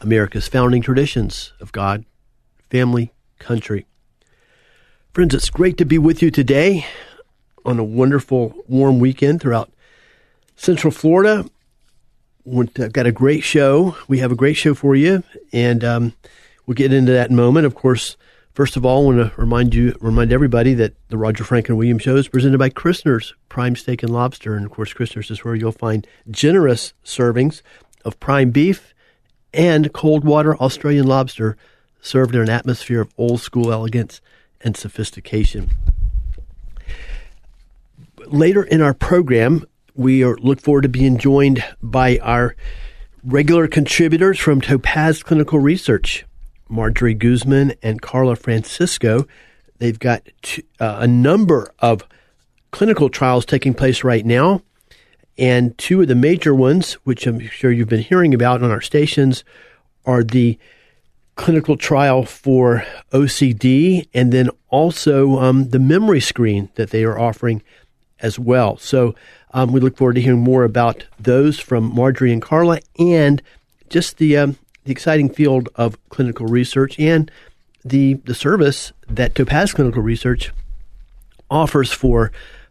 America's founding traditions of God, family, country. Friends, it's great to be with you today on a wonderful warm weekend throughout Central Florida. I've got a great show. We have a great show for you, and um, we'll get into that in moment. Of course, first of all, I want to remind you, remind everybody that the Roger Franklin Williams Show is presented by Christner's Prime Steak and Lobster, and of course, Christner's is where you'll find generous servings of prime beef and cold water Australian lobster served in an atmosphere of old school elegance and sophistication. Later in our program, we are, look forward to being joined by our regular contributors from Topaz Clinical Research, Marjorie Guzman and Carla Francisco. They've got two, uh, a number of clinical trials taking place right now and two of the major ones, which I'm sure you've been hearing about on our stations, are the clinical trial for OCD and then also um, the memory screen that they are offering as well. So um, we look forward to hearing more about those from Marjorie and Carla and just the, um, the exciting field of clinical research and the, the service that Topaz Clinical Research offers for,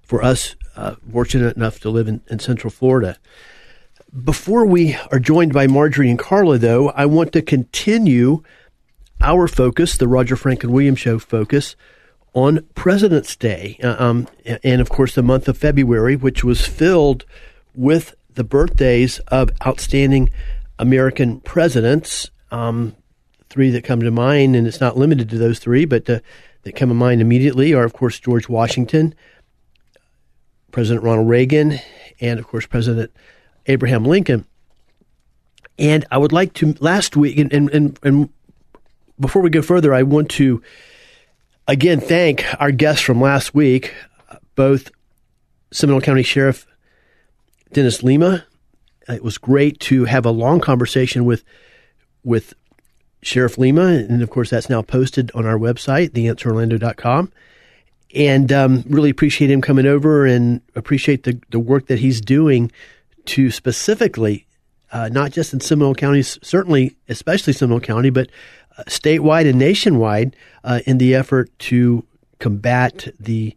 for us uh, fortunate enough to live in, in Central Florida. Before we are joined by Marjorie and Carla, though, I want to continue our focus, the Roger Franklin Williams Show focus, on President's Day, uh, um, and of course the month of February, which was filled with the birthdays of outstanding American presidents. Um, three that come to mind, and it's not limited to those three, but uh, that come to mind immediately are, of course, George Washington, President Ronald Reagan, and of course, President Abraham Lincoln. And I would like to, last week, and, and, and, before we go further, I want to again thank our guests from last week, both Seminole County Sheriff Dennis Lemma. It was great to have a long conversation with with Sheriff Lemma, and of course that's now posted on our website, theanswerorlando.com and um, really appreciate him coming over and appreciate the, the work that he's doing to specifically, uh, not just in Seminole County, certainly, especially Seminole County, but uh, statewide and nationwide uh, in the effort to combat the,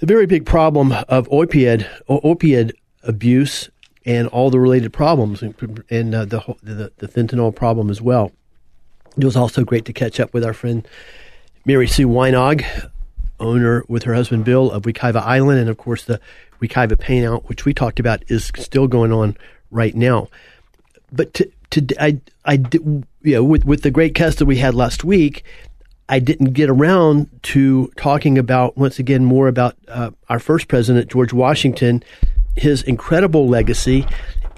the very big problem of opioid, opioid abuse and all the related problems, and, and uh, the, the, the fentanyl problem as well. It was also great to catch up with our friend Mary Sue Weinog owner with her husband Bill of Wekiva Island, and of course the Wekiva Paintout, which we talked about, is still going on right now. But to, to I, I, you know, with with the great guest that we had last week, I didn't get around to talking about once again more about uh, our first president, George Washington, his incredible legacy,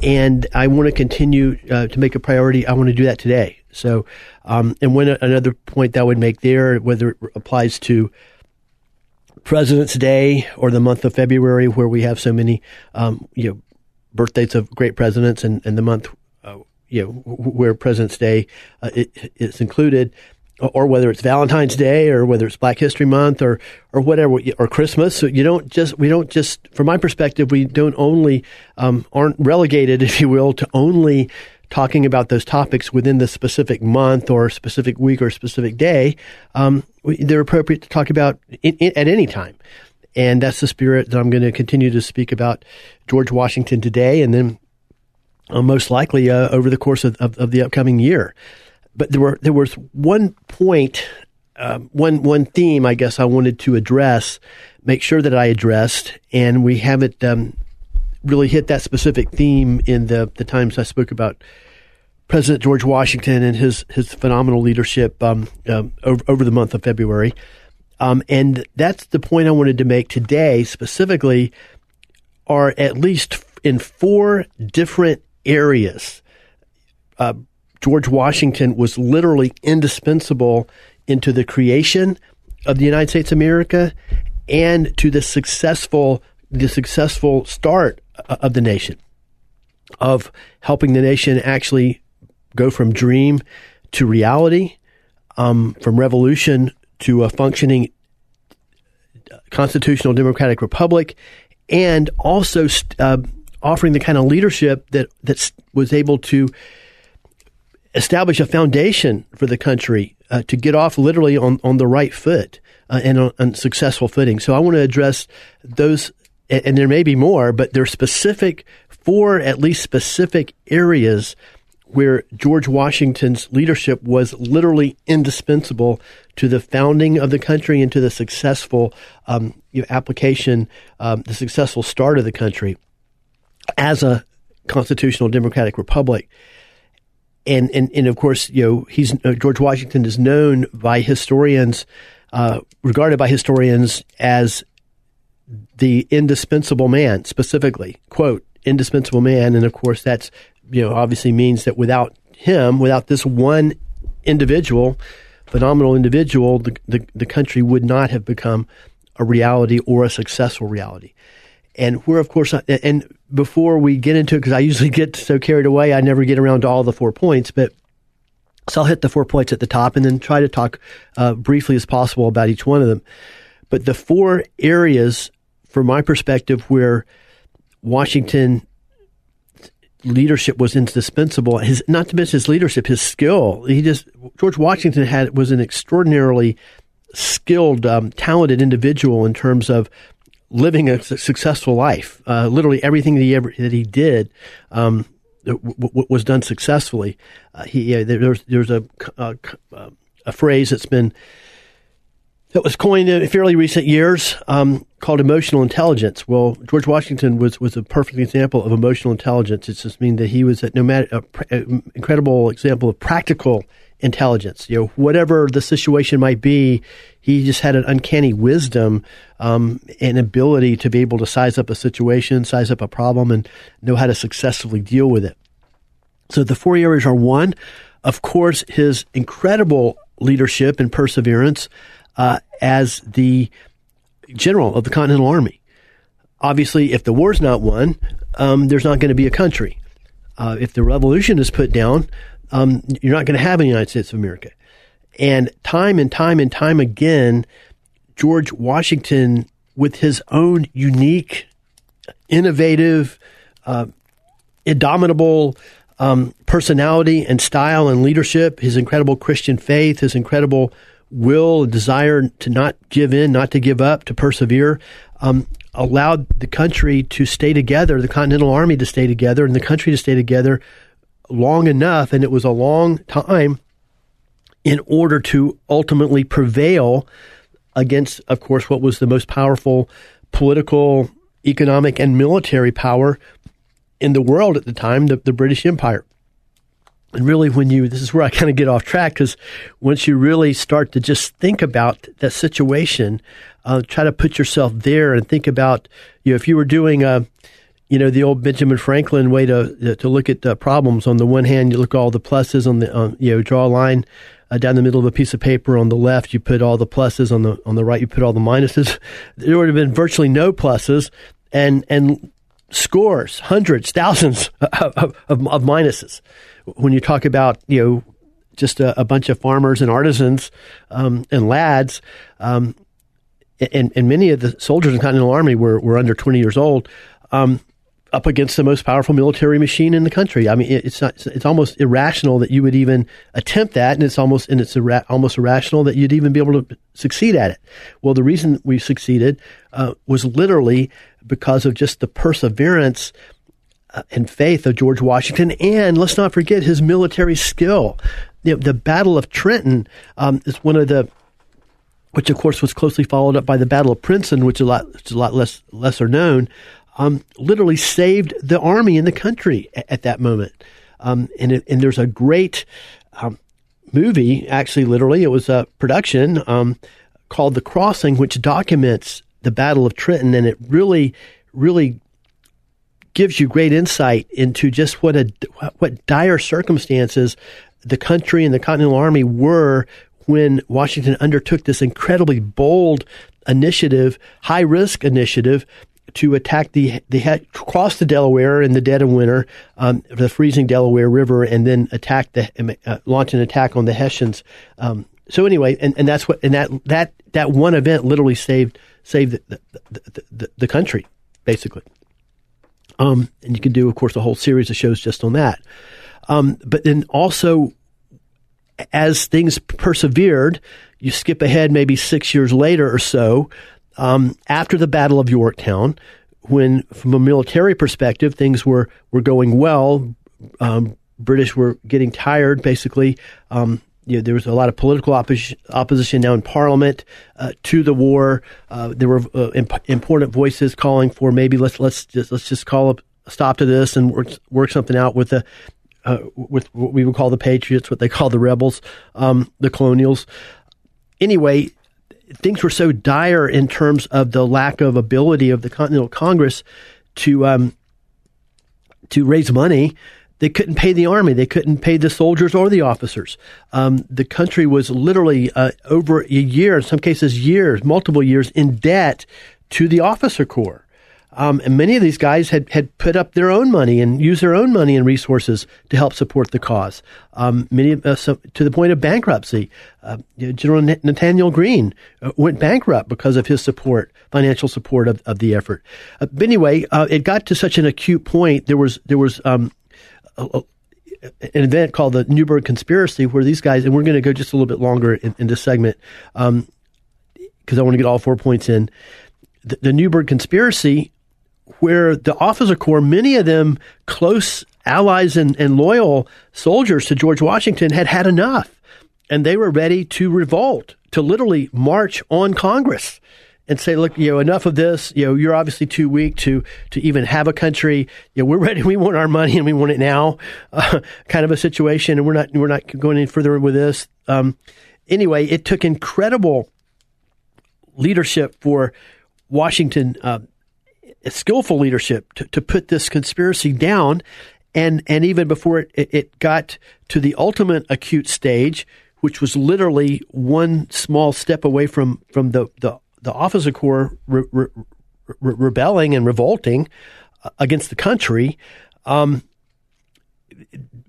and I want to continue uh, to make a priority. I want to do that today. So, um, and when another point that I would make there, whether it applies to President's Day or the month of February, where we have so many, um, you know, birthdays of great presidents, and, and the month, uh, you know, where President's Day uh, it, is included, or whether it's Valentine's Day, or whether it's Black History Month, or or whatever, or Christmas. So you don't just we don't just, from my perspective, we don't only um, aren't relegated, if you will, to only talking about those topics within the specific month or specific week or specific day, um, they're appropriate to talk about in, in, at any time. And that's the spirit that I'm going to continue to speak about George Washington today. And then uh, most likely uh, over the course of, of, of, the upcoming year. But there were there was one point, uh, one one theme I guess I wanted to address, make sure that I addressed, and we haven't um, really hit that specific theme in the the times I spoke about President George Washington and his his phenomenal leadership um, um, over, over, the month of February. Um, and that's the point I wanted to make today specifically, are at least in four different areas. Uh, George Washington was literally indispensable into the creation of the United States of America and to the successful the successful start of the nation of helping the nation actually go from dream to reality, um, from revolution to a functioning constitutional democratic republic, and also uh, offering the kind of leadership that that was able to establish a foundation for the country uh, to get off literally on, on the right foot uh, and on, on, successful footing. So I want to address those, and, and there may be more, but there are specific, four at least specific areas where George Washington's leadership was literally indispensable to the founding of the country and to the successful um, application, um, the successful start of the country as a constitutional democratic republic. And, and, and of course, you know, he's, uh, George Washington is known by historians, uh, regarded by historians as the indispensable man, specifically, quote, indispensable man. And of course, that's, you know, obviously means that without him, without this one individual, phenomenal individual, the, the, the country would not have become a reality or a successful reality. And we're, of course, uh, and before we get into it, because I usually get so carried away, I never get around to all the four points, but so I'll hit the four points at the top and then try to talk uh, briefly as possible about each one of them. But the four areas, from my perspective, where Washington leadership was indispensable. His not to mention his leadership, his skill. He just George Washington had was an extraordinarily skilled, um, talented individual in terms of living a successful life. Uh, literally everything that he ever that he did um, was done successfully. Uh, he uh, there's there's a, a, a phrase that's been that was coined in fairly recent years um, called emotional intelligence. Well, George Washington was, was a perfect example of emotional intelligence. It just means that he was a, no matter an incredible example of practical intelligence. You know, whatever the situation might be, he just had an uncanny wisdom um, and ability to be able to size up a situation, size up a problem, and know how to successfully deal with it. So the four areas are one, of course, his incredible leadership and perseverance uh, as the general of the Continental Army. Obviously, if the war's not won, um, there's not going to be a country. Uh, if the revolution is put down, um, you're not going to have a United States of America. And time and time and time again, George Washington, with his own unique, innovative, uh, indomitable um, personality and style and leadership, his incredible Christian faith, his incredible will, desire to not give in, not to give up, to persevere, um, allowed the country to stay together, the Continental Army to stay together, and the country to stay together long enough. And it was a long time in order to ultimately prevail against, of course, what was the most powerful political, economic, and military power in the world at the time, the, the British Empire. And really, when you, this is where I kind of get off track because once you really start to just think about that situation, uh, try to put yourself there and think about, you know, if you were doing a, you know, the old Benjamin Franklin way to to look at uh, problems. On the one hand, you look at all the pluses on the, on, you know, draw a line uh, down the middle of a piece of paper. On the left, you put all the pluses. On the on the right, you put all the minuses. There would have been virtually no pluses, and and scores, hundreds, thousands of, of, of minuses when you talk about you know just a, a bunch of farmers and artisans um, and lads, um, and, and many of the soldiers in the Continental Army were, were under 20 years old, um, up against the most powerful military machine in the country. I mean, it, it's not, it's almost irrational that you would even attempt that, and it's almost and it's ira- almost irrational that you'd even be able to succeed at it. Well, the reason we succeeded uh, was literally because of just the perseverance and faith of George Washington, and let's not forget his military skill. Know, the Battle of Trenton um, is one of the which of course was closely followed up by the Battle of Princeton, which is a lot, is a lot less lesser known, um, literally saved the army in the country at, at that moment. Um, and, it, and there's a great um, movie, actually, literally, it was a production um, called The Crossing, which documents the Battle of Trenton, and it really, really gives you great insight into just what a what dire circumstances the country and the Continental Army were when Washington undertook this incredibly bold initiative, high risk initiative to attack the they had cross the Delaware in the dead of winter, um, the freezing Delaware River, and then attack the uh, launch an attack on the Hessians. Um, so anyway, and, and that's what and that that that one event literally saved saved the the, the, the country basically. Um, and you can do, of course, a whole series of shows just on that. Um, but then also as things persevered, you skip ahead maybe six years later or so, um, after the Battle of Yorktown, when from a military perspective things were were going well, um, British were getting tired. Basically, um, you know, there was a lot of political opposition, now in Parliament uh, to the war. Uh, there were uh, imp- important voices calling for maybe let's let's just let's just call a stop to this and work work something out with the uh, with what we would call the Patriots, what they call the rebels, um, the colonials. Anyway, things were so dire in terms of the lack of ability of the Continental Congress to um, to raise money. They couldn't pay the army. They couldn't pay the soldiers or the officers. Um, the country was literally uh, over a year, in some cases years, multiple years, in debt to the officer corps. Um, and many of these guys had, had put up their own money and used their own money and resources to help support the cause. Um, many uh, so, to the point of bankruptcy. Uh, General Nathaniel Greene uh, went bankrupt because of his support, financial support of, of the effort. Uh, but anyway, uh, it got to such an acute point. There was there was um, an event called the Newburgh Conspiracy, where these guys, and we're going to go just a little bit longer in, in this segment because um, I want to get all four points in. The, the Newburgh Conspiracy where the officer corps, many of them close allies and, and loyal soldiers to George Washington, had had enough. And they were ready to revolt, to literally march on Congress and say, look, you know, enough of this. You know, you're obviously too weak to to even have a country. You know, we're ready. We want our money and we want it now. Uh, kind of a situation, and we're not we're not going any further with this. Um, anyway, it took incredible leadership for Washington uh, skillful leadership to, to put this conspiracy down. And, and even before it, it got to the ultimate acute stage, which was literally one small step away from, from the, the, the officer corps re, re, re, rebelling and revolting uh, against the country, um,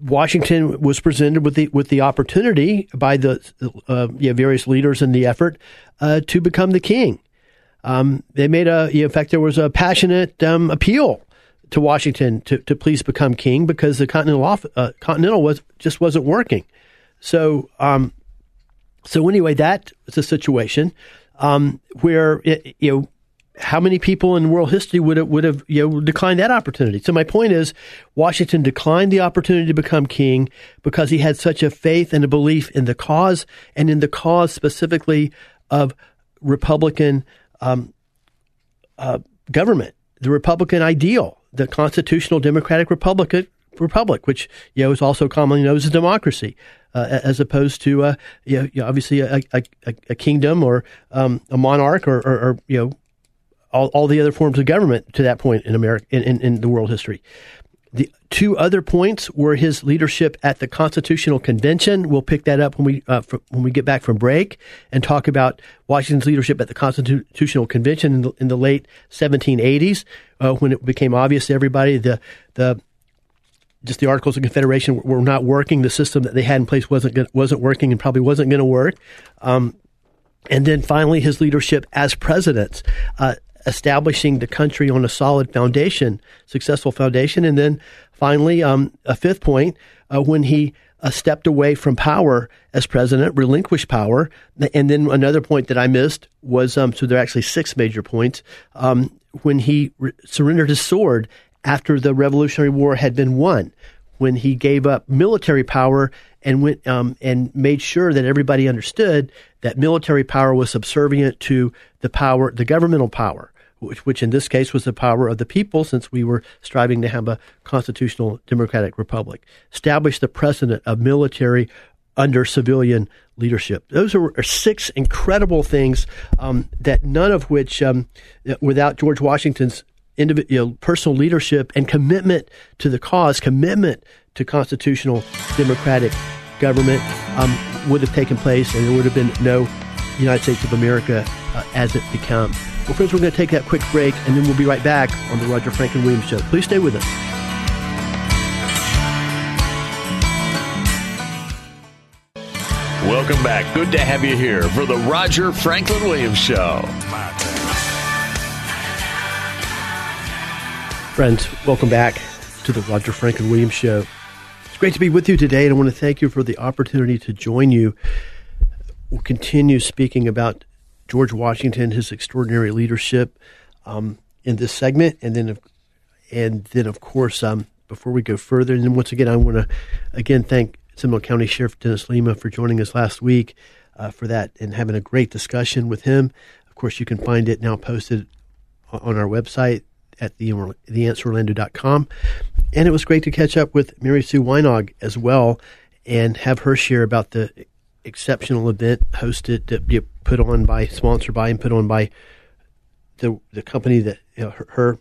Washington was presented with the with the opportunity by the uh, yeah, various leaders in the effort uh, to become the king. Um, they made a, in fact, there was a passionate um, appeal to Washington to, to please become king because the Continental off, uh, Continental was just wasn't working. So, um, so anyway, that was the situation um, where it, you know how many people in world history would have, would have you know declined that opportunity. So my point is, Washington declined the opportunity to become king because he had such a faith and a belief in the cause and in the cause specifically of Republican um, uh, government, the Republican ideal, the constitutional democratic republic, republic, which you know is also commonly known as democracy, as opposed to uh, you know, obviously a, a, a, kingdom or um, a monarch or, or, or, you know all, all the other forms of government to that point in America in, in, in the world history. The two other points were his leadership at the Constitutional Convention. We'll pick that up when we uh, when we get back from break and talk about Washington's leadership at the Constitutional Convention in the, in the late 1780s, uh, when it became obvious to everybody the the just the Articles of Confederation were not working. The system that they had in place wasn't wasn't working and probably wasn't going to work. Um, and then finally, his leadership as president. Uh, establishing the country on a solid foundation, successful foundation. And then finally, um, a fifth point, uh, when he uh, stepped away from power as president, relinquished power. And then another point that I missed was um, so there are actually six major points um, when he re- surrendered his sword after the Revolutionary War had been won, when he gave up military power and went um, and made sure that everybody understood that military power was subservient to the power, the governmental power, which, which in this case was the power of the people, since we were striving to have a constitutional democratic republic. Established the precedent of military under civilian leadership. Those are, are six incredible things um, that none of which, um, without George Washington's you know, personal leadership and commitment to the cause, commitment to constitutional democratic government, um, would have taken place, and there would have been no United States of America uh, as it becomes. Well, friends, we're going to take that quick break, and then we'll be right back on the Roger Franklin Williams Show. Please stay with us. Welcome back. Good to have you here for the Roger Franklin Williams Show. Friends, welcome back to the Roger Franklin Williams Show. It's great to be with you today, and I want to thank you for the opportunity to join you. We'll continue speaking about George Washington, his extraordinary leadership um, in this segment, and then, and then of course, um, before we go further, and then once again, I want to again thank Seminole County Sheriff Dennis Lemma for joining us last week uh, for that and having a great discussion with him. Of course, you can find it now posted on our website at the, theanswerorlando.com. And it was great to catch up with Mary Sue Weinog as well and have her share about the exceptional event hosted, put on by, sponsored by, and put on by the the company that you know, her, her,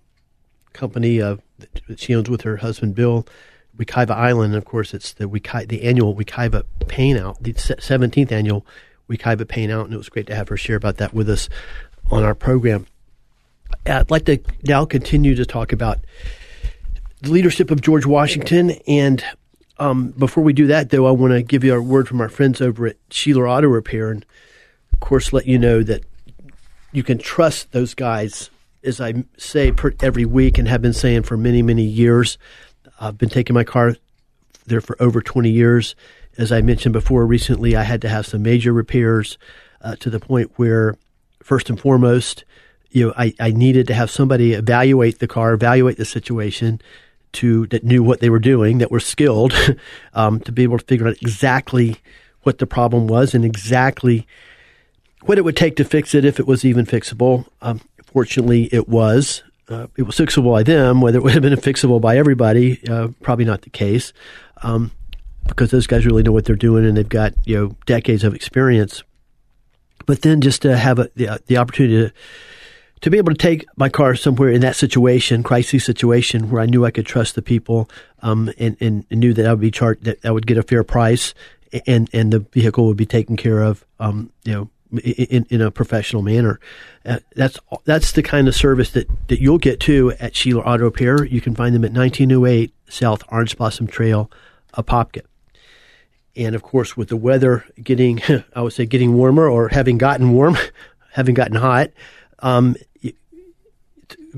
company uh, that she owns with her husband Bill, Wekiva Island. And of course, it's the Wekiva, the annual Wekiva Paint Out, the seventeenth annual Wekiva Paint Out, and it was great to have her share about that with us on our program. I'd like to now continue to talk about the leadership of George Washington. And um, before we do that, though, I want to give you a word from our friends over at Sheeler Auto Repair, and of course, let you know that you can trust those guys, as I say every week and have been saying for many, many years. I've been taking my car there for over 20 years. As I mentioned before, recently I had to have some major repairs uh, to the point where, first and foremost, you know, I, I needed to have somebody evaluate the car, evaluate the situation to that knew what they were doing, that were skilled, um, to be able to figure out exactly what the problem was and exactly what it would take to fix it if it was even fixable. Um, fortunately, it was. Uh, it was fixable by them. Whether it would have been fixable by everybody, uh, probably not the case, um, because those guys really know what they're doing and they've got you know decades of experience. But then just to have a, the, the opportunity to to be able to take my car somewhere in that situation, crisis situation, where I knew I could trust the people, um, and, and, knew that I would be charged, that I would get a fair price, and and the vehicle would be taken care of, um, you know, in, in a professional manner. Uh, that's that's the kind of service that, that you'll get to at Sheeler Auto Repair. You can find them at 1908 South Orange Blossom Trail, Apopka. And of course, with the weather getting, I would say, getting warmer or having gotten warm, having gotten hot, um,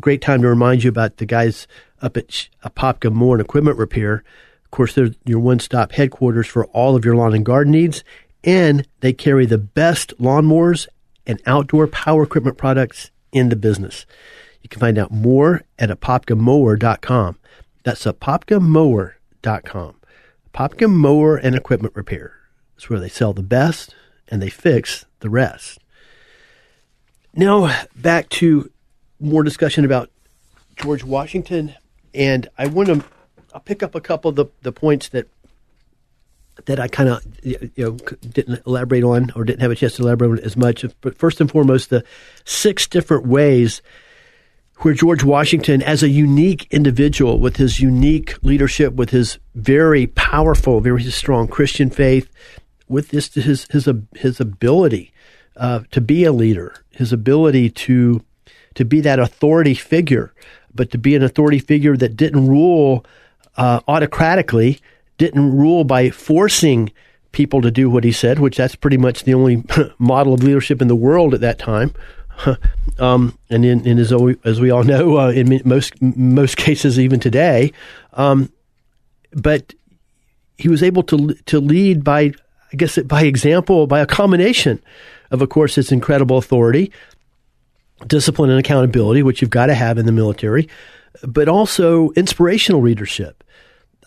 great time to remind you about the guys up at Apopka uh, Mower and Equipment Repair. Of course, they're your one-stop headquarters for all of your lawn and garden needs, and they carry the best lawnmowers and outdoor power equipment products in the business. You can find out more at apopkamower.com. That's apopkamower.com. Apopka Mower and Equipment Repair. It's where they sell the best and they fix the rest. Now, back to more discussion about George Washington, and I want to I'll pick up a couple of the, the points that that I kind of you know didn't elaborate on or didn't have a chance to elaborate on as much. But first and foremost, the six different ways where George Washington, as a unique individual with his unique leadership, with his very powerful, very strong Christian faith, with this his his his ability uh, to be a leader, his ability to to be that authority figure, but to be an authority figure that didn't rule uh, autocratically, didn't rule by forcing people to do what he said, which that's pretty much the only model of leadership in the world at that time. um, and in, in as, as, we all know, uh, in most most cases, even today, um, but he was able to to lead by, I guess, by example, by a combination of, of course, his incredible authority, discipline and accountability, which you've got to have in the military, but also inspirational leadership.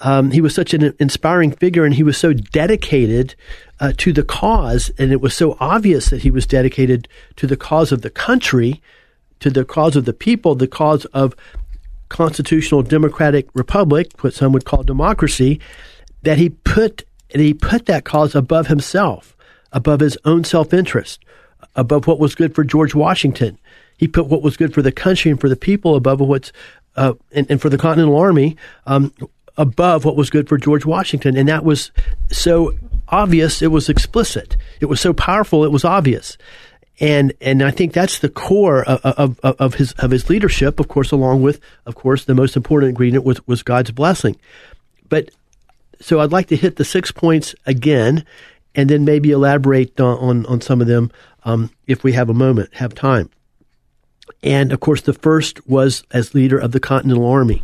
Um, he was such an inspiring figure, and he was so dedicated uh, to the cause, and it was so obvious that he was dedicated to the cause of the country, to the cause of the people, the cause of constitutional democratic republic, what some would call democracy, that he put and he put that cause above himself, above his own self interest, above what was good for George Washington. He put what was good for the country and for the people above what's uh, and, and, for the Continental Army um, above what was good for George Washington, and that was so obvious. It was explicit. It was so powerful. It was obvious. And and I think that's the core of, of, of his of his leadership. Of course, along with of course the most important ingredient was was God's blessing. But so I'd like to hit the six points again, and then maybe elaborate on on, some of them um, if we have a moment, have time. And of course, the first was as leader of the Continental Army,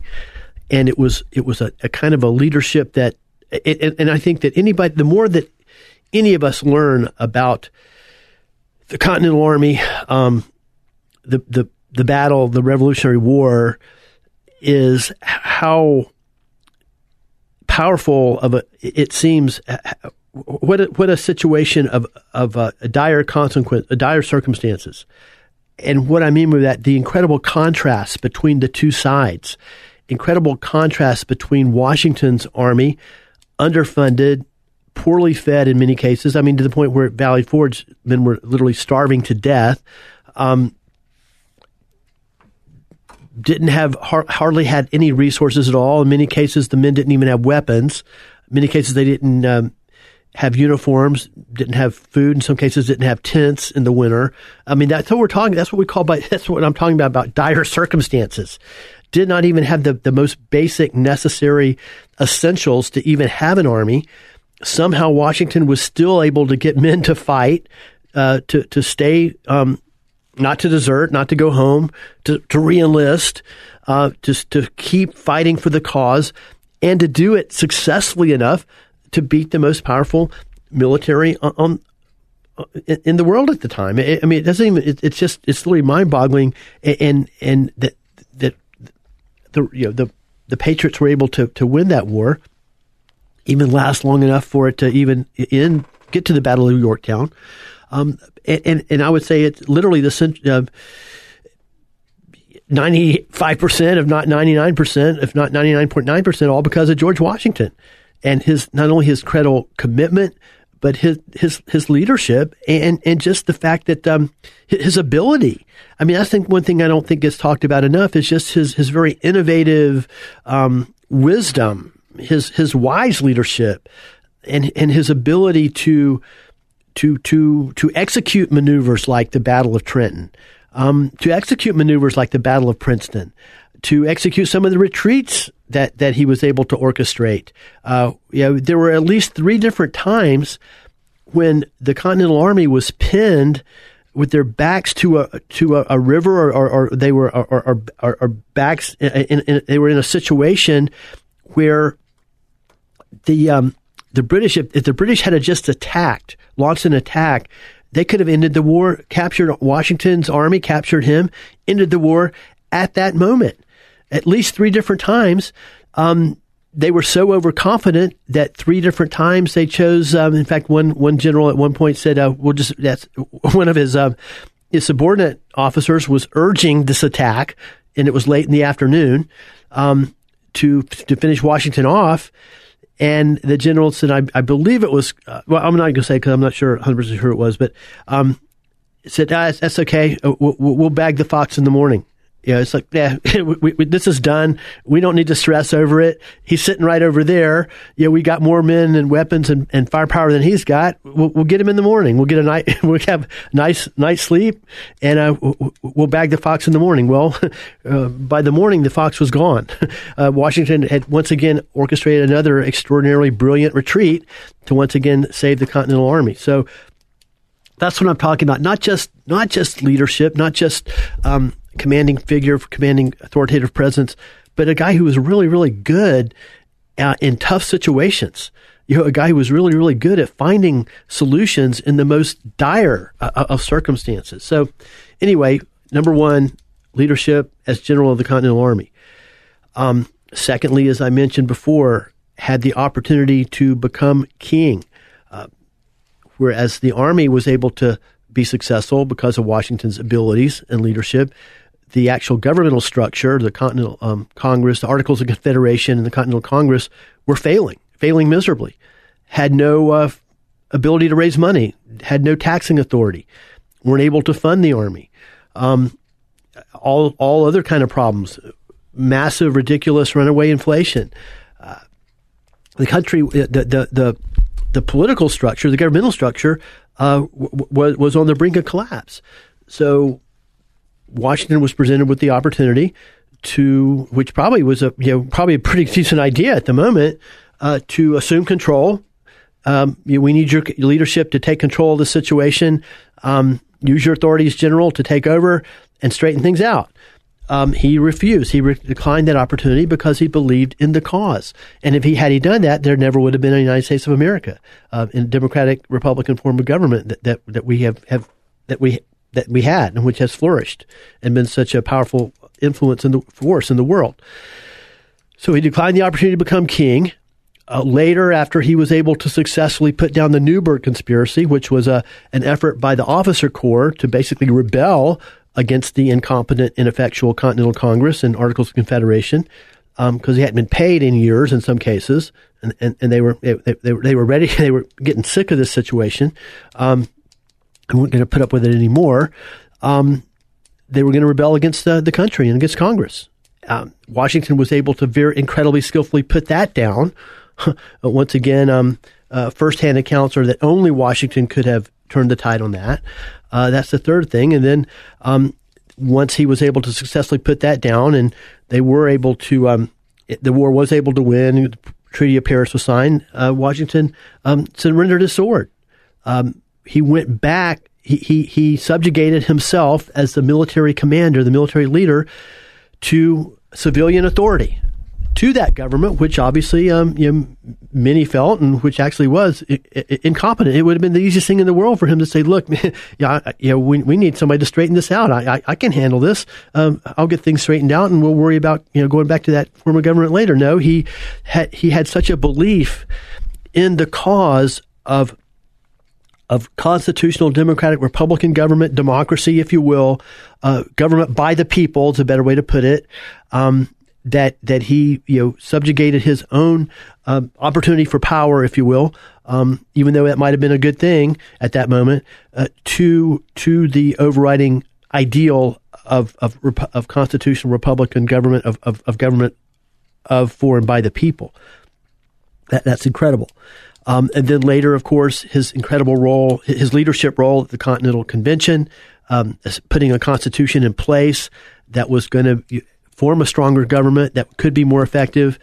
and it was it was a, a kind of a leadership that, it, and I think that anybody, the more that any of us learn about the Continental Army, um, the the the battle, the Revolutionary War, is how powerful of a it seems what a, what a situation of of a, a dire consequence, a dire circumstances, and what I mean by that, the incredible contrast between the two sides, incredible contrast between Washington's army, underfunded, poorly fed in many cases. I mean, to the point where Valley Forge, men were literally starving to death. Um, didn't have hardly had any resources at all. In many cases, the men didn't even have weapons. In many cases, they didn't um, have uniforms, didn't have food. In some cases, didn't have tents in the winter. I mean, that's what we're talking. That's what we call by. That's what I'm talking about about dire circumstances. Did not even have the the most basic necessary essentials to even have an army. Somehow, Washington was still able to get men to fight, uh, to to stay um, not to desert, not to go home, to, to reenlist, uh, just to keep fighting for the cause, and to do it successfully enough to beat the most powerful military on, on in the world at the time. I mean, it doesn't even. It, it's just it's literally mind boggling, and and that that the you know the the Patriots were able to to win that war, even last long enough for it to even in get to the Battle of Yorktown. Um, and, and I would say it's literally the uh, 95% if not 99%, if not 99.9%, all because of George Washington and his, not only his credible commitment, but his, his, his leadership and, and just the fact that, um, his ability. I mean, I think one thing I don't think gets talked about enough is just his, his very innovative, um, wisdom, his, his wise leadership and, and his ability to, to to to execute maneuvers like the Battle of Trenton, um, to execute maneuvers like the Battle of Princeton, to execute some of the retreats that that he was able to orchestrate. Uh, you know, there were at least three different times when the Continental Army was pinned with their backs to a to a, a river, or, or, or, they were or, or, backs. In, in, they were in a situation where the um, the British, if, if the British had just attacked, launched an attack, they could have ended the war, captured Washington's army, captured him, ended the war at that moment. At least three different times. Um, they were so overconfident that three different times they chose. Um, in fact, one one general at one point said, uh, "We'll just." That's one of his uh, his subordinate officers was urging this attack, and it was late in the afternoon um, to to finish Washington off. And the general said, I, I believe it was, uh, well, I'm not going to say because I'm not sure, 100% sure it was, but um, said, ah, that's okay. Uh, we'll, we'll bag the fox in the morning. You know, it's like, yeah, we, we, this is done. We don't need to stress over it. He's sitting right over there. Yeah, we got more men and weapons and, and firepower than he's got. We'll, we'll, get him in the morning. We'll get a night. We'll have nice night's sleep, and uh, we'll bag the fox in the morning. Well, uh, by the morning, the fox was gone. Uh, Washington had once again orchestrated another extraordinarily brilliant retreat to once again save the Continental Army. So that's what I'm talking about. Not just not just leadership, not just um, commanding figure, commanding authoritative presence, but a guy who was really, really good uh, in tough situations. You know, a guy who was really, really good at finding solutions in the most dire uh, of circumstances. So, anyway, number one, leadership as general of the Continental Army. Um, secondly, as I mentioned before, had the opportunity to become king, uh, whereas the army was able to be successful because of Washington's abilities and leadership. The actual governmental structure, the Continental um, Congress, the Articles of Confederation, and the Continental Congress were failing, failing miserably. Had no uh, ability to raise money, had no taxing authority, weren't able to fund the army. Um, all all other kind of problems, massive, ridiculous, runaway inflation. Uh, the country, the, the the the political structure, the governmental structure, uh, was was on the brink of collapse. So Washington was presented with the opportunity to, which probably was a you know probably a pretty decent idea at the moment, uh, to assume control. Um, you, we need your leadership to take control of the situation. Um, use your authority as general to take over and straighten things out. Um, he refused. He re- declined that opportunity because he believed in the cause. And if he had he done that, there never would have been a United States of America uh, in a democratic Republican form of government that, that, that we have, have that we that we had and which has flourished and been such a powerful influence in the force in the world. So he declined the opportunity to become king. Uh, later, after he was able to successfully put down the Newburgh Conspiracy, which was a an effort by the officer corps to basically rebel against the incompetent, ineffectual Continental Congress and Articles of Confederation because um, he hadn't been paid in years in some cases, and, and, and they were they, they, they, were ready. They were getting sick of this situation, um, and weren't going to put up with it anymore. Um, they were going to rebel against the, the country and against Congress. Um, Washington was able to very incredibly skillfully put that down. Once again, um, uh, firsthand accounts are that only Washington could have turned the tide on that. Uh, that's the third thing. And then um, once he was able to successfully put that down, and they were able to, um, it, the war was able to win. The Treaty of Paris was signed. Uh, Washington um, surrendered his sword. He went back. He, he he subjugated himself as the military commander, the military leader, to civilian authority to that government, which obviously um, you know, many felt and which actually was incompetent. It would have been the easiest thing in the world for him to say, "Look, yeah, you know, we, we need somebody to straighten this out. I, I, I can handle this. Um, I'll get things straightened out, and we'll worry about you know going back to that form of government later." No, he had he had such a belief in the cause of of constitutional democratic republican government, democracy, if you will, uh, government by the people is a better way to put it. Um, that that he you know subjugated his own uh, opportunity for power, if you will, um, even though that might have been a good thing at that moment, uh, to to the overriding ideal of of, of constitutional republican government of, of, of government of for and by the people. That that's incredible. Um, and then later, of course, his incredible role, his leadership role at the Continental Convention, um, putting a constitution in place that was going to form a stronger government that could be more effective.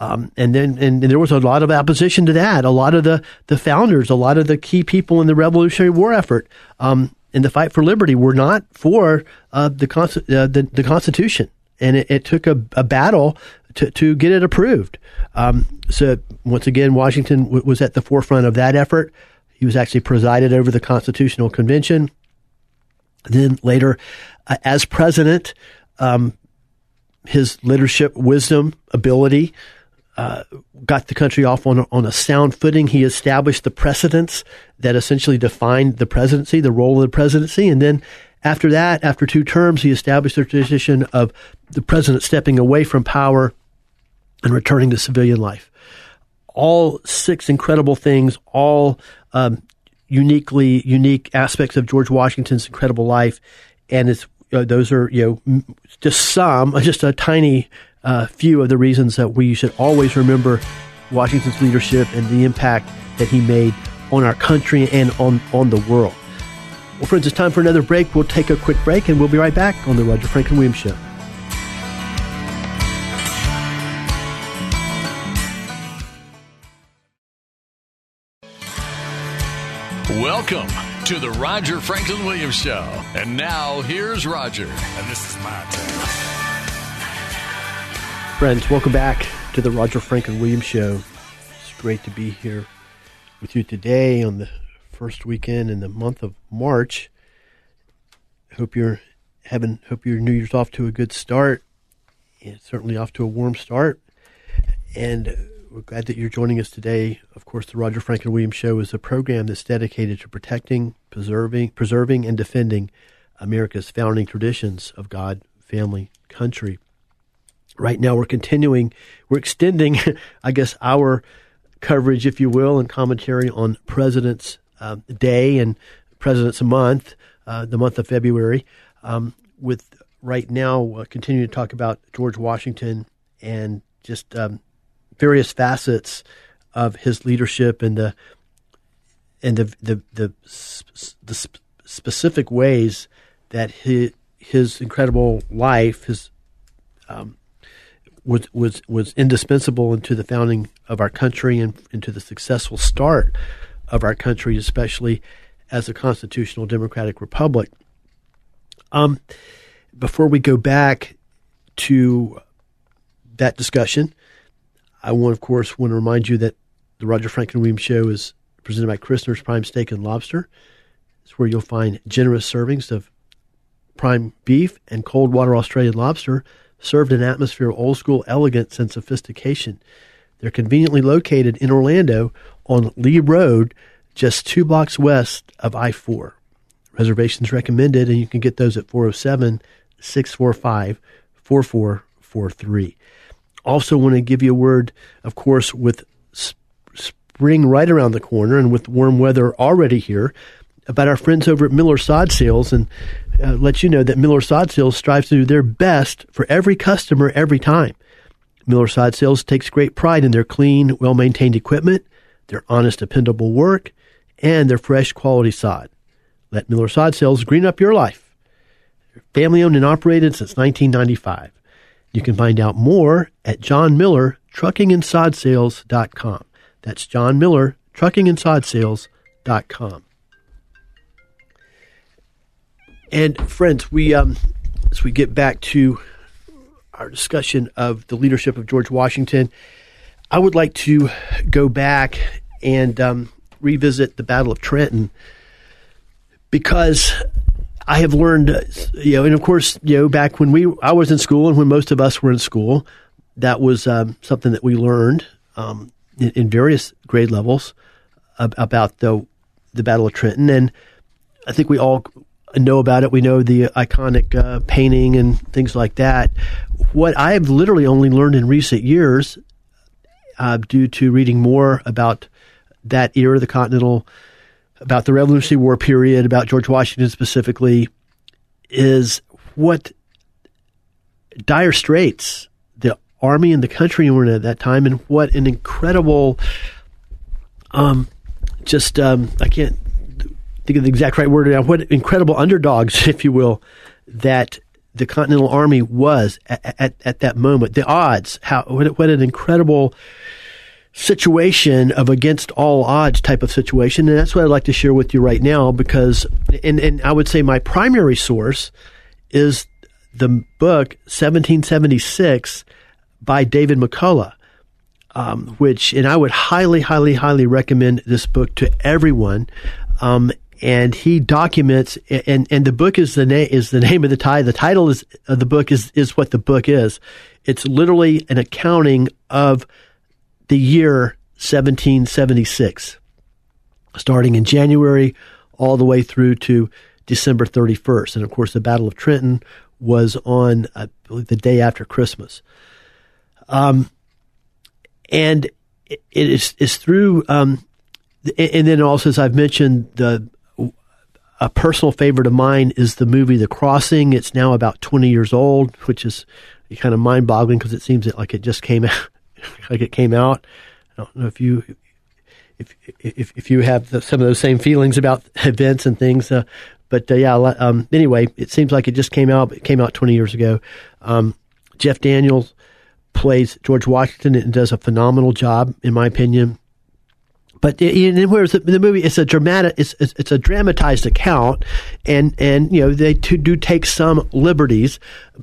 Um, and then, and, and, there was a lot of opposition to that. A lot of the, the founders, a lot of the key people in the Revolutionary War effort, um, in the fight for liberty were not for, uh, the, uh, the, the Constitution. And it, it took a, a, battle to, to get it approved. Um, so once again, Washington w- was at the forefront of that effort. He was actually presided over the Constitutional Convention. Then later, uh, as president, um, his leadership, wisdom, ability, uh, got the country off on a, on a sound footing. He established the precedents that essentially defined the presidency, the role of the presidency, and then after that, after two terms, he established the tradition of the president stepping away from power and returning to civilian life. All six incredible things, all um, uniquely unique aspects of George Washington's incredible life, and it's uh, those are you know just some, just a tiny uh, few of the reasons that we should always remember Washington's leadership and the impact that he made on our country and on on the world. Well, friends, it's time for another break. We'll take a quick break and we'll be right back on the Roger Franklin Williams Show. Welcome to the Roger Franklin Williams Show. And now here's Roger. And this is my turn. Friends, welcome back to the Roger Franklin Williams Show. It's great to be here with you today on the first weekend in the month of March. Hope you're having hope your New Year's off to a good start. It's certainly off to a warm start. And we're glad that you're joining us today. Of course, the Roger Franklin Williams Show is a program that's dedicated to protecting, preserving, preserving, and defending America's founding traditions of God, family, country. Right now, we're continuing, we're extending, I guess, our coverage, if you will, and commentary on President's uh, Day and President's Month, uh, the month of February, um, with right now uh, continuing to talk about George Washington and just um, various facets of his leadership and the and the the the, the specific ways that his his incredible life his um, was was was indispensable into the founding of our country and into the successful start of our country, especially as a constitutional democratic republic. Um, before we go back to that discussion, I want, of course, want to remind you that the Roger Franklin Williams Show is presented by Christner's Prime Steak and Lobster. It's where you'll find generous servings of prime beef and cold water Australian lobster served in an atmosphere of old school elegance and sophistication. They're conveniently located in Orlando on Lee Road, just two blocks west of I 4. Reservations recommended, and you can get those at 407 645 4443. Also, want to give you a word, of course, with spring right around the corner and with warm weather already here, about our friends over at Miller Sod Sales and uh, let you know that Miller Sod Sales strives to do their best for every customer every time. Miller Sod Sales takes great pride in their clean, well maintained equipment, their honest, dependable work, and their fresh quality sod. Let Miller Sod Sales green up your life. Family owned and operated since 1995. You can find out more at John Miller truckingandsod.sales.com. That's John Miller truckingandsod.sales.com. And friends, we um, as we get back to our discussion of the leadership of George Washington, I would like to go back and um, revisit the Battle of Trenton because I have learned, you know, and of course, you know, back when we I was in school and when most of us were in school, that was um, something that we learned um, in, in, various grade levels ab- about the the Battle of Trenton, and I think we all know about it. We know the iconic uh, painting and things like that. What I have literally only learned in recent years, uh, due to reading more about that era, of the Continental, about the Revolutionary War period, about George Washington specifically, is what dire straits the army and the country were in at that time, and what an incredible, um, just um, I can't think of the exact right word now, what incredible underdogs, if you will, that the Continental Army was at, at, at that moment. The odds, how what, what, an incredible situation of against all odds type of situation, and that's what I'd like to share with you right now. Because, and and I would say my primary source is the book 1776 by David McCullough. Um, which, and I would highly, highly, highly recommend this book to everyone. Um, and he documents and and the book is the name is the name of the title. The title is of the book is is what the book is. It's literally an accounting of the year 1776, starting in January all the way through to December 31st. And of course, the Battle of Trenton was on I believe the day after Christmas. Um, and it is is through um, and then also as I've mentioned the a personal favorite of mine is the movie The Crossing. It's now about 20 years old, which is kind of mind boggling because it seems like it just came out, like it came out. I don't know if you, if, if, if you have the, some of those same feelings about events and things. Uh, but uh, yeah, um, anyway, it seems like it just came out. It came out 20 years ago. Um, Jeff Daniels plays George Washington and does a phenomenal job, in my opinion. But in whereas the movie, it's a dramatic, it's, it's a dramatized account, and and you know they do take some liberties,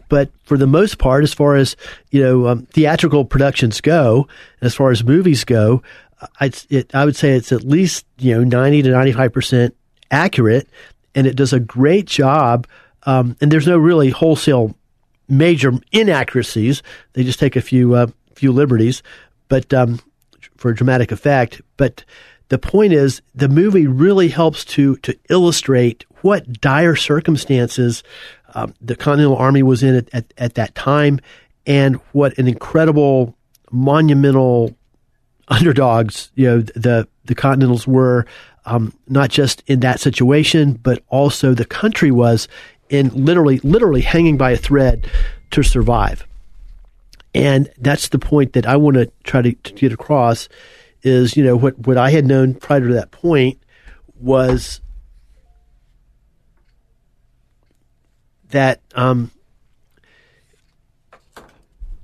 but for the most part, as far as you know, um, theatrical productions go, as far as movies go, I it, I would say it's at least you know ninety to ninety five percent accurate, and it does a great job. Um, and there's no really wholesale major inaccuracies. They just take a few uh, few liberties, but um, for dramatic effect. But the point is, the movie really helps to to illustrate what dire circumstances um, the Continental Army was in at, at, at that time, and what an incredible, monumental underdogs you know the the Continentals were. Um, not just in that situation, but also the country was in literally, literally hanging by a thread to survive. And that's the point that I want to try to, to get across is, you know, what, what I had known prior to that point was that um,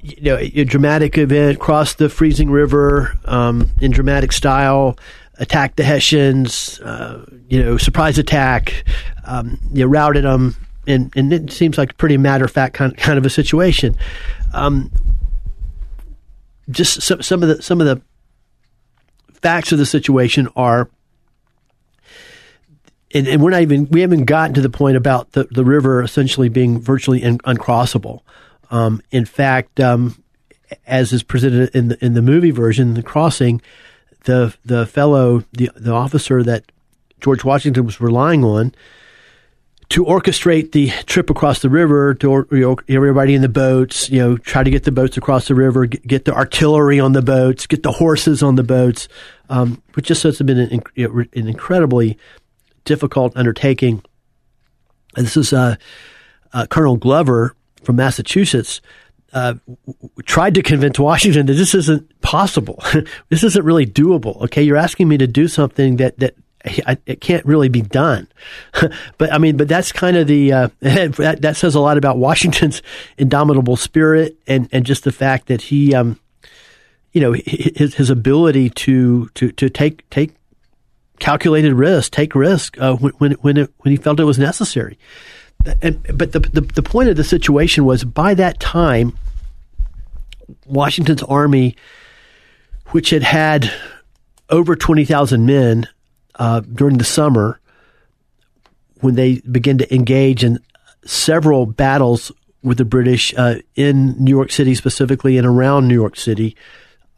you know a, dramatic event crossed the freezing river um, in dramatic style attacked the hessians uh, you know surprise attack um, you know, routed them and, and it seems like a pretty matter of fact kind, kind of a situation um, just some, some of the some of the facts of the situation are and, and, we're not even we haven't gotten to the point about the, the river essentially being virtually in, uncrossable. Um, in fact, um, as is presented in the in the movie version, the crossing, the the fellow the the officer that George Washington was relying on to orchestrate the trip across the river, to you know, everybody in the boats, you know, try to get the boats across the river, get, get the artillery on the boats, get the horses on the boats, um, which just has been an, an incredibly difficult undertaking. This is uh, uh, Colonel Glover from Massachusetts. Uh, tried to convince Washington that this isn't possible. this isn't really doable. Okay, you're asking me to do something that that it can't really be done. but I mean, but that's kind of the uh, that that says a lot about Washington's indomitable spirit and and just the fact that he, um, you know, his his ability to to to take take calculated risk, take risk uh, when when when, it, when he felt it was necessary. And, but the, the the point of the situation was by that time, Washington's army, which had had over twenty thousand men uh, during the summer, when they began to engage in several battles with the British uh, in New York City specifically and around New York City,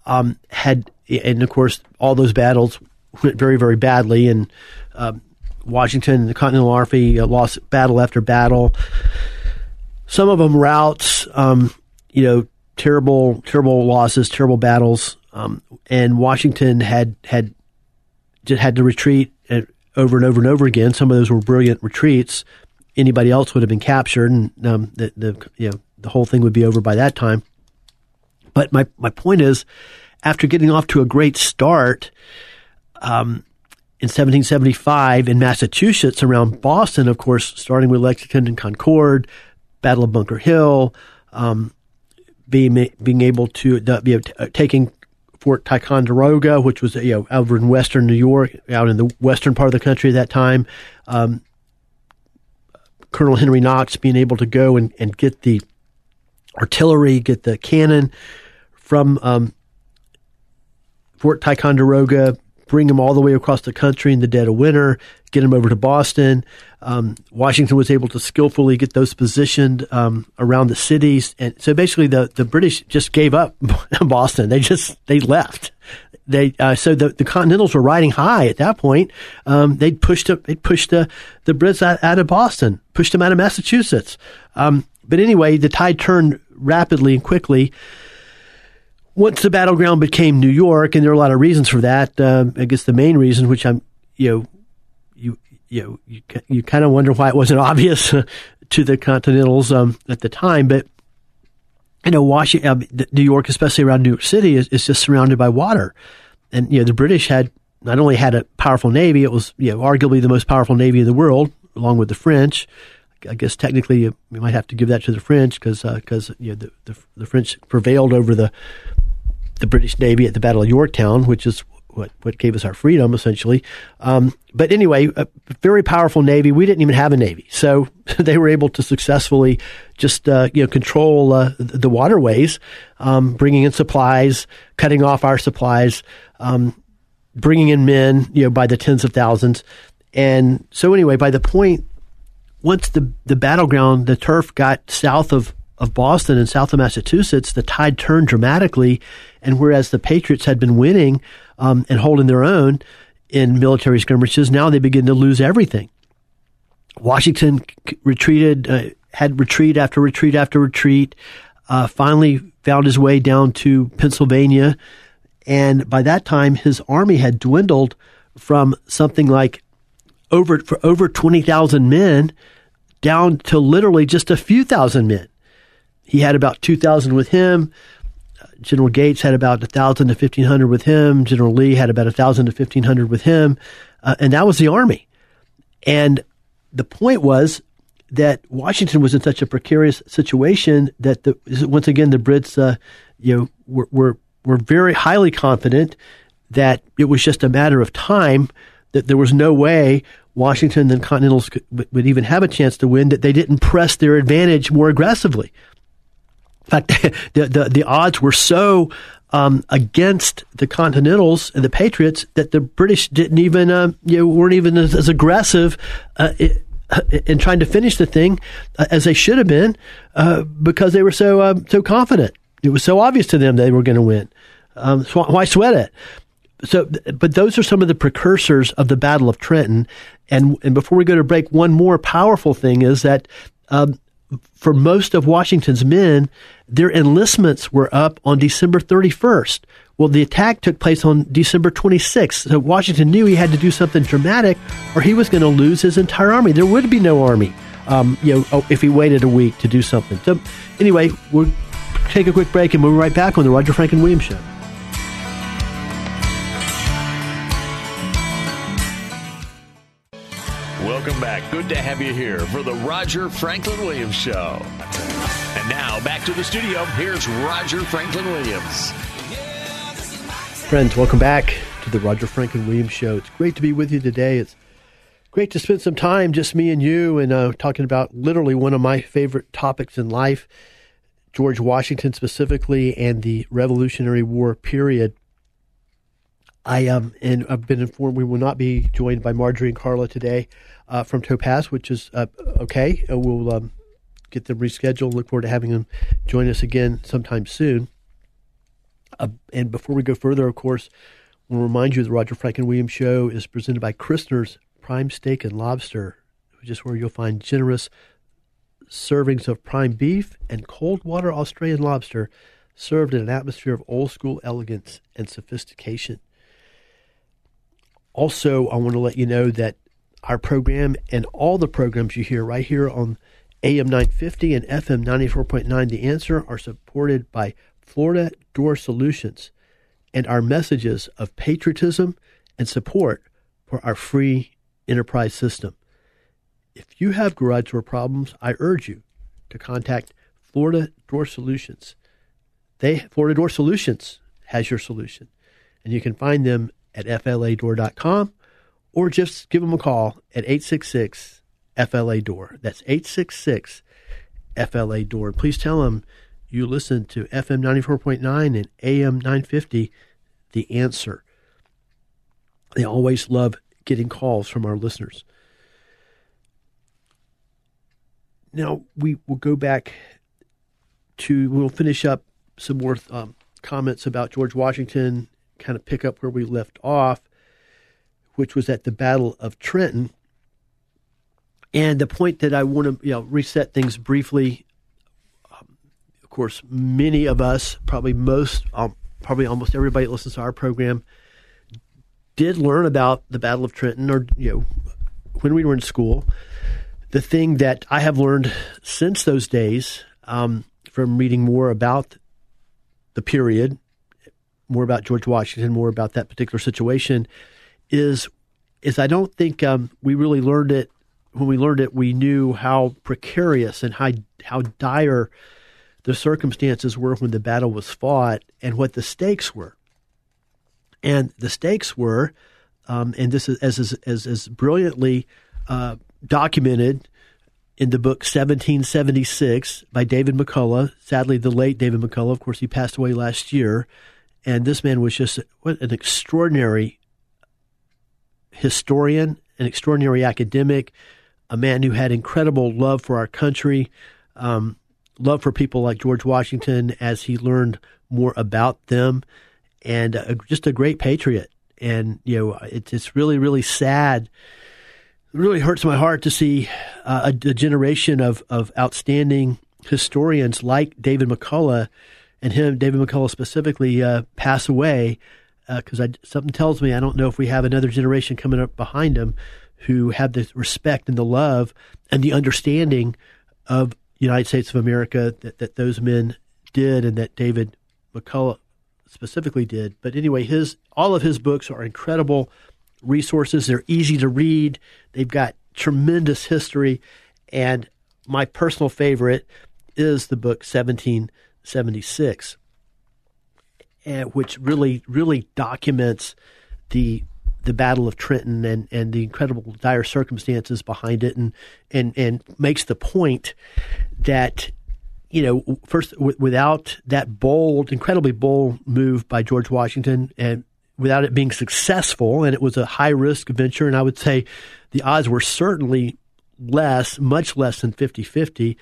um, had and of course all those battles went very, very badly. And uh, Washington, the Continental Army uh, lost battle after battle. Some of them routes, um, you know, terrible, terrible losses, terrible battles. Um, and Washington had had had to retreat uh, over and over and over again. Some of those were brilliant retreats. Anybody else would have been captured, and um, the, the you know the whole thing would be over by that time. But my my point is, after getting off to a great start, um, in 1775 in Massachusetts around Boston, of course, starting with Lexington and Concord, Battle of Bunker Hill, um, being being able to be uh, taking Fort Ticonderoga, which was you know over in western New York, out in the western part of the country at that time. Um, Colonel Henry Knox being able to go and, and get the artillery, get the cannon from um, Fort Ticonderoga, bring them all the way across the country in the dead of winter, get them over to Boston. Um, Washington was able to skillfully get those positioned um, around the cities, and so basically the, the British just gave up Boston. They just they left. They uh, so the, the Continentals were riding high at that point. Um, they pushed up, they pushed the the Brits out, out, of Boston, pushed them out of Massachusetts. Um, but anyway, the tide turned rapidly and quickly once the battleground became New York, and there are a lot of reasons for that. Uh, I guess the main reason, which I'm, you know, you you know, you, you kind of wonder why it wasn't obvious to the Continentals um, at the time, but you know, Washington, uh, New York, especially around New York City, is, is just surrounded by water, and you know, the British had not only had a powerful navy, it was you know arguably the most powerful navy in the world, along with the French. I guess technically you, might have to give that to the French because because uh, you know the, the, the French prevailed over the the British Navy at the Battle of Yorktown, which is what, what gave us our freedom, essentially. Um, but anyway, a very powerful Navy. We didn't even have a Navy. So they were able to successfully just, uh, you know, control uh, the waterways, um, bringing in supplies, cutting off our supplies, um, bringing in men, you know, by the tens of thousands. And so anyway, by the point, once the, the battleground, the turf got south of of Boston and south of Massachusetts, the tide turned dramatically. And whereas the Patriots had been winning um, and holding their own in military skirmishes, now they begin to lose everything. Washington retreated, uh, had retreat after retreat after retreat, uh, finally found his way down to Pennsylvania. And by that time, his army had dwindled from something like over, for over 20,000 men down to literally just a few thousand men. He had about 2,000 with him. General Gates had about 1,000 to 1,500 with him. General Lee had about 1,000 to 1,500 with him. Uh, and that was the army. And the point was that Washington was in such a precarious situation that the, once again the Brits, uh, you know, were, were were very highly confident that it was just a matter of time that there was no way Washington and the Continentals could, would even have a chance to win. That they didn't press their advantage more aggressively. In fact, the the, the odds were so um, against the Continentals and the Patriots that the British didn't even uh, you know weren't even as, as aggressive uh, in trying to finish the thing uh, as they should have been uh, because they were so uh, so confident. It was so obvious to them they were going to win. Um, so why sweat it? So, but those are some of the precursors of the Battle of Trenton. And and before we go to break, one more powerful thing is that um, for most of Washington's men, their enlistments were up on December 31st. Well, the attack took place on December 26th. So Washington knew he had to do something dramatic or he was going to lose his entire army. There would be no army, um, you know, oh, if he waited a week to do something. So anyway, we'll take a quick break and we'll be right back on the Roger Franklin Williams Show. Welcome back. Good to have you here for the Roger Franklin Williams Show. And now back to the studio. Here's Roger Franklin Williams. Friends, welcome back to the Roger Franklin Williams Show. It's great to be with you today. It's great to spend some time, just me and you, and uh, talking about literally one of my favorite topics in life, George Washington specifically, and the Revolutionary War period. I um and I've been informed we will not be joined by Marjorie and Carla today uh, from Topaz, which is uh, okay. Uh, we'll um, get them rescheduled. Look forward to having them join us again sometime soon. Uh, and before we go further, of course, we'll remind you the Roger Franklin Williams Show is presented by Christner's Prime Steak and Lobster, which is where you'll find generous servings of prime beef and cold water Australian lobster served in an atmosphere of old school elegance and sophistication. Also, I want to let you know that our program and all the programs you hear right here on AM 950 and FM 94.9 The Answer are supported by Florida Door Solutions and our messages of patriotism and support for our free enterprise system. If you have garage door problems, I urge you to contact Florida Door Solutions. They Florida Door Solutions has your solution, and you can find them at fladoor.com or just give them a call at 866 FLA Door. That's 866 FLA Door. Please tell them you listen to FM 94.9 and AM 950, The Answer. They always love getting calls from our listeners. Now, we will go back to, we'll finish up some more um, comments about George Washington kind of pick up where we left off, which was at the Battle of Trenton. And the point that I want to you know reset things briefly. Um, of course, many of us, probably most, um, probably almost everybody that listens to our program, did learn about the Battle of Trenton, or you know, when we were in school. The thing that I have learned since those days, um, from reading more about the period more about George Washington, more about that particular situation, is is I don't think um, we really learned it when we learned it. We knew how precarious and how how dire the circumstances were when the battle was fought, and what the stakes were. And the stakes were, um, and this is as as as brilliantly uh, documented in the book 1776 by David McCullough. Sadly, the late David McCullough, of course, he passed away last year. And this man was just what an extraordinary historian, an extraordinary academic, a man who had incredible love for our country. Um, love for people like George Washington as he learned more about them, and just a great patriot. And you know, it's it's really really sad. It really hurts my heart to see uh, a, a, generation of of outstanding historians like David McCullough and him, David McCullough specifically, uh, pass away because uh, something tells me I don't know if we have another generation coming up behind them who have the respect and the love and the understanding of United States of America that, that those men did and that David McCullough specifically did. But anyway, his all of his books are incredible resources. They're easy to read. They've got tremendous history, and my personal favorite is the book 1776, which really really documents the the Battle of Trenton and, and the incredible dire circumstances behind it, and and and makes the point that you know first w- without that bold, incredibly bold move by George Washington, and without it being successful, and it was a high risk venture, and I would say the odds were certainly less, much less than 50-50,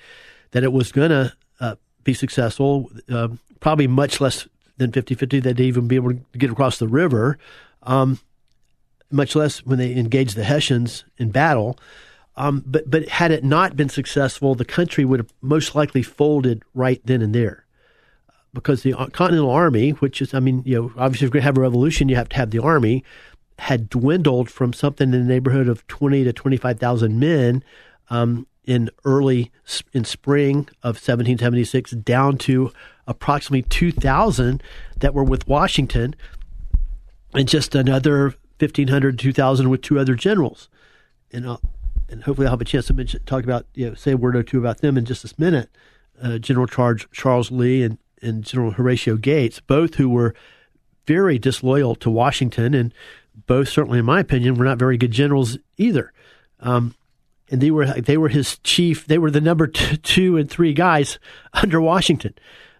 that it was going to uh, be successful. Uh, probably much less than 50-50 that they'd even be able to get across the river. Um, much less when they engaged the Hessians in battle. Um, but but had it not been successful, the country would have most likely folded right then and there, because the Continental Army, which is I mean you know obviously if you're going to have a revolution, you have to have the army, had dwindled from something in the neighborhood of twenty to twenty five thousand men um, in early in spring of 1776 down to approximately two thousand that were with Washington, and just another 1,500, 2,000 with two other generals. And, uh, and hopefully I'll have a chance to mention, talk about, you know, say a word or two about them in just this minute. Uh, General Charge Charles Lee and, and General Horatio Gates, both who were very disloyal to Washington, and both, certainly in my opinion, were not very good generals either. Um, and they were they were his chief. They were the number two and three guys under Washington.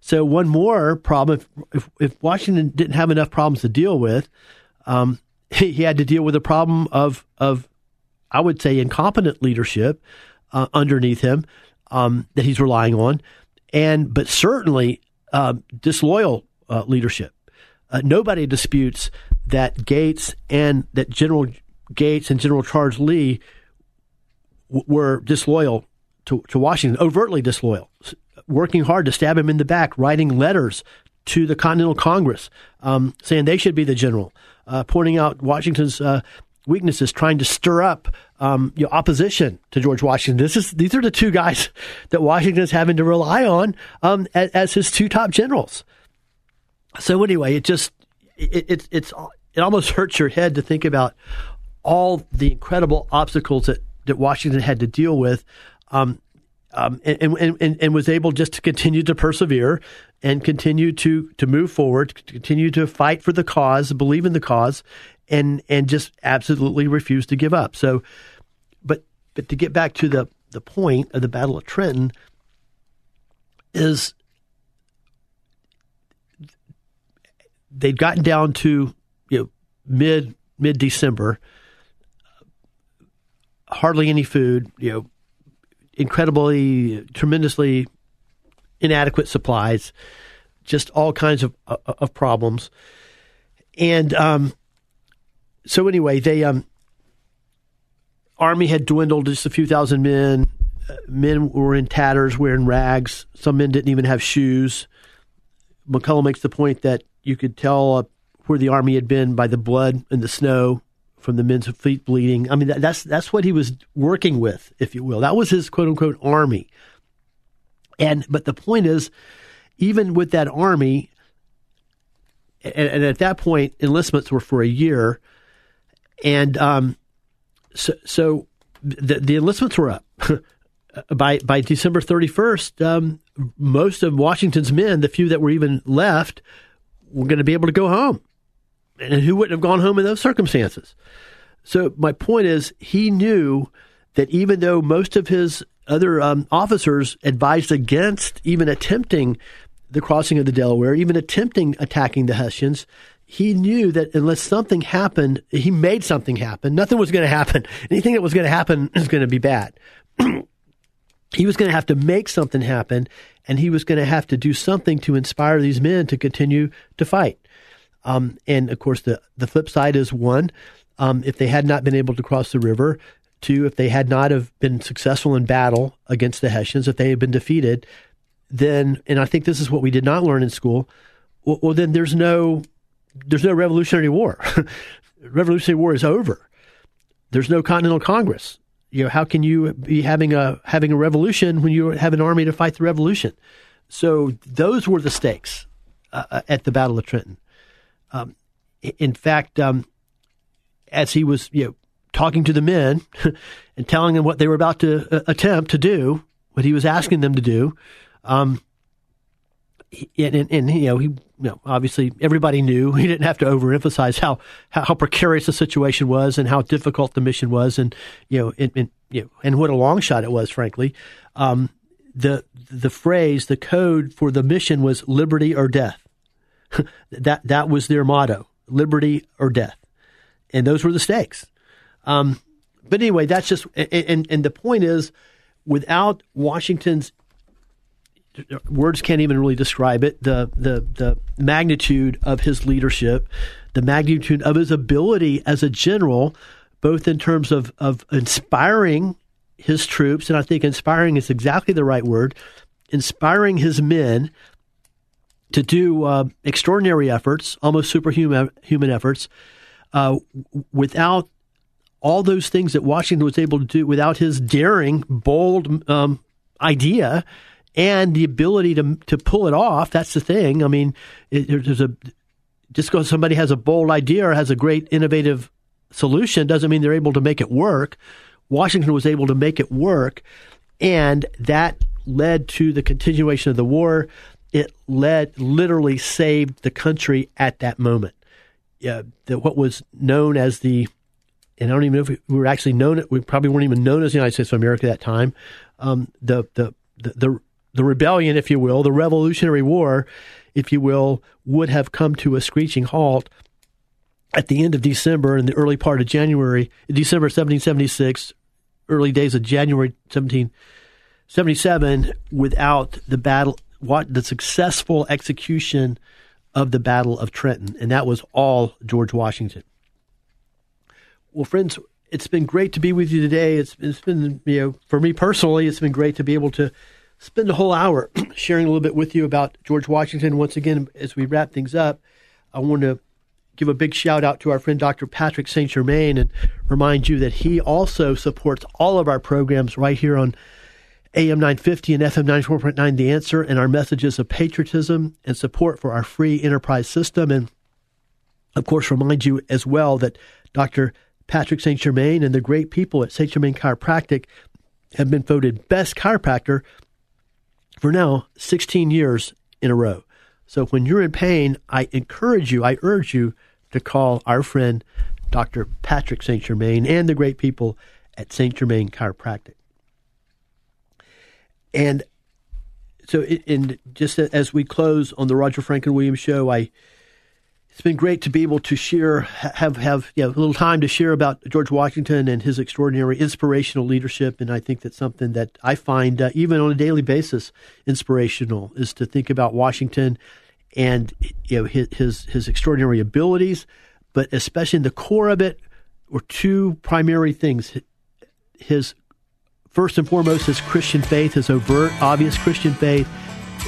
So one more problem if, if, if Washington didn't have enough problems to deal with, um, he, he had to deal with a problem of of I would say incompetent leadership uh, underneath him um, that he's relying on, and but certainly uh, disloyal uh, leadership. Uh, nobody disputes that Gates and that General Gates and General Charles Lee w- were disloyal to, to Washington, overtly disloyal, working hard to stab him in the back, writing letters to the Continental Congress um, saying they should be the general uh, pointing out Washington's uh, weaknesses, trying to stir up um, you know, opposition to George Washington. This is these are the two guys that Washington is having to rely on um, as, as, his two top generals. So anyway, it just it, it, it's it almost hurts your head to think about all the incredible obstacles that, that Washington had to deal with. Um, um, and, and, and, and, was able just to continue to persevere and continue to, to move forward, continue to fight for the cause, believe in the cause, and, and just absolutely refuse to give up. So, but, but to get back to the, the point of the Battle of Trenton is they'd gotten down to, you know, mid, mid December, hardly any food, you know, incredibly, tremendously inadequate supplies, just all kinds of uh, of problems. And um, so anyway, they um, army had dwindled just a few thousand men. Uh, men were in tatters, wearing rags. Some men didn't even have shoes. McCullough makes the point that you could tell uh, where the army had been by the blood and the snow from the men's feet bleeding. I mean, that, that's that's what he was working with, if you will. That was his quote unquote army. And but the point is, even with that army, and, and at that point, enlistments were for a year, and um, so so the, the enlistments were up. by by December 31st, um, most of Washington's men, the few that were even left, were going to be able to go home. And who wouldn't have gone home in those circumstances? So my point is, he knew that even though most of his other um, officers advised against even attempting the crossing of the Delaware, even attempting attacking the Hessians, he knew that unless something happened, he made something happen. Nothing was going to happen. Anything that was going to happen is going to be bad. he was going to have to make something happen, and he was going to have to do something to inspire these men to continue to fight. Um, and of course, the the flip side is one: um, if they had not been able to cross the river, two, if they had not have been successful in battle against the Hessians, if they had been defeated, then, and I think this is what we did not learn in school. Well, well then there's no there's no Revolutionary War. Revolutionary War is over. There's no Continental Congress you know, how can you be having a having a revolution when you have an army to fight the revolution? So those were the stakes uh, uh at the Battle of Trenton. Um, in fact, um, as he was, you know, talking to the men and telling them what they were about to uh, attempt to do, what he was asking them to do, um, and, and, and, you know, he, you know, obviously everybody knew he didn't have to overemphasize how, how, how precarious the situation was and how difficult the mission was, and you know, and, and you know, and what a long shot it was, frankly. Um, the the phrase, the code for the mission was liberty or death. that that was their motto: liberty or death, and those were the stakes. Um, but anyway, that's just and and the point is, without Washington's words can't even really describe it. The the the magnitude of his leadership, the magnitude of his ability as a general, both in terms of of inspiring his troops, and I think inspiring is exactly the right word, inspiring his men to do uh, extraordinary efforts, almost superhuman human efforts, uh, without all those things that Washington was able to do, without his daring, bold um, idea and the ability to to pull it off. That's the thing. I mean, it, there's a just because somebody has a bold idea or has a great innovative solution doesn't mean they're able to make it work. Washington was able to make it work, and that led to the continuation of the war. It led literally saved the country at that moment. Yeah, what was known as the and I don't even know if we, we were actually known. We probably weren't even known as the United States of America at that time. Um, the, the the the the rebellion, if you will, the Revolutionary War, if you will, would have come to a screeching halt at the end of December and the early part of January, December 1776, early days of January 1777, without the battle, what the successful execution of the Battle of Trenton, and that was all George Washington. Well, friends, it's been great to be with you today. It's, it's been, you know, for me personally, it's been great to be able to spend a whole hour sharing a little bit with you about George Washington. Once again, as we wrap things up, I want to give a big shout out to our friend Dr. Patrick St. Germain and remind you that he also supports all of our programs right here on AM 950 and FM 94.9 The Answer and our messages of patriotism and support for our free enterprise system. And of course, remind you as well that Dr. Patrick St. Germain and the great people at St. Germain Chiropractic have been voted best chiropractor for now 16 years in a row. So when you're in pain, I encourage you, I urge you to call our friend Dr. Patrick St. Germain and the great people at St. Germain Chiropractic. And so, in just as we close on the Roger Franklin Williams show, I it's been great to be able to share, have have you know, a little time to share about George Washington and his extraordinary inspirational leadership. And I think that's something that I find uh, even on a daily basis inspirational is to think about Washington and you know his his, his extraordinary abilities, but especially in the core of it were two primary things: his first and foremost his Christian faith, his overt, obvious Christian faith,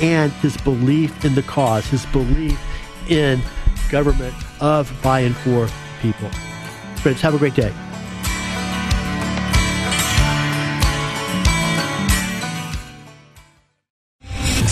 and his belief in the cause, his belief in government of, by, and for people. Friends, have a great day.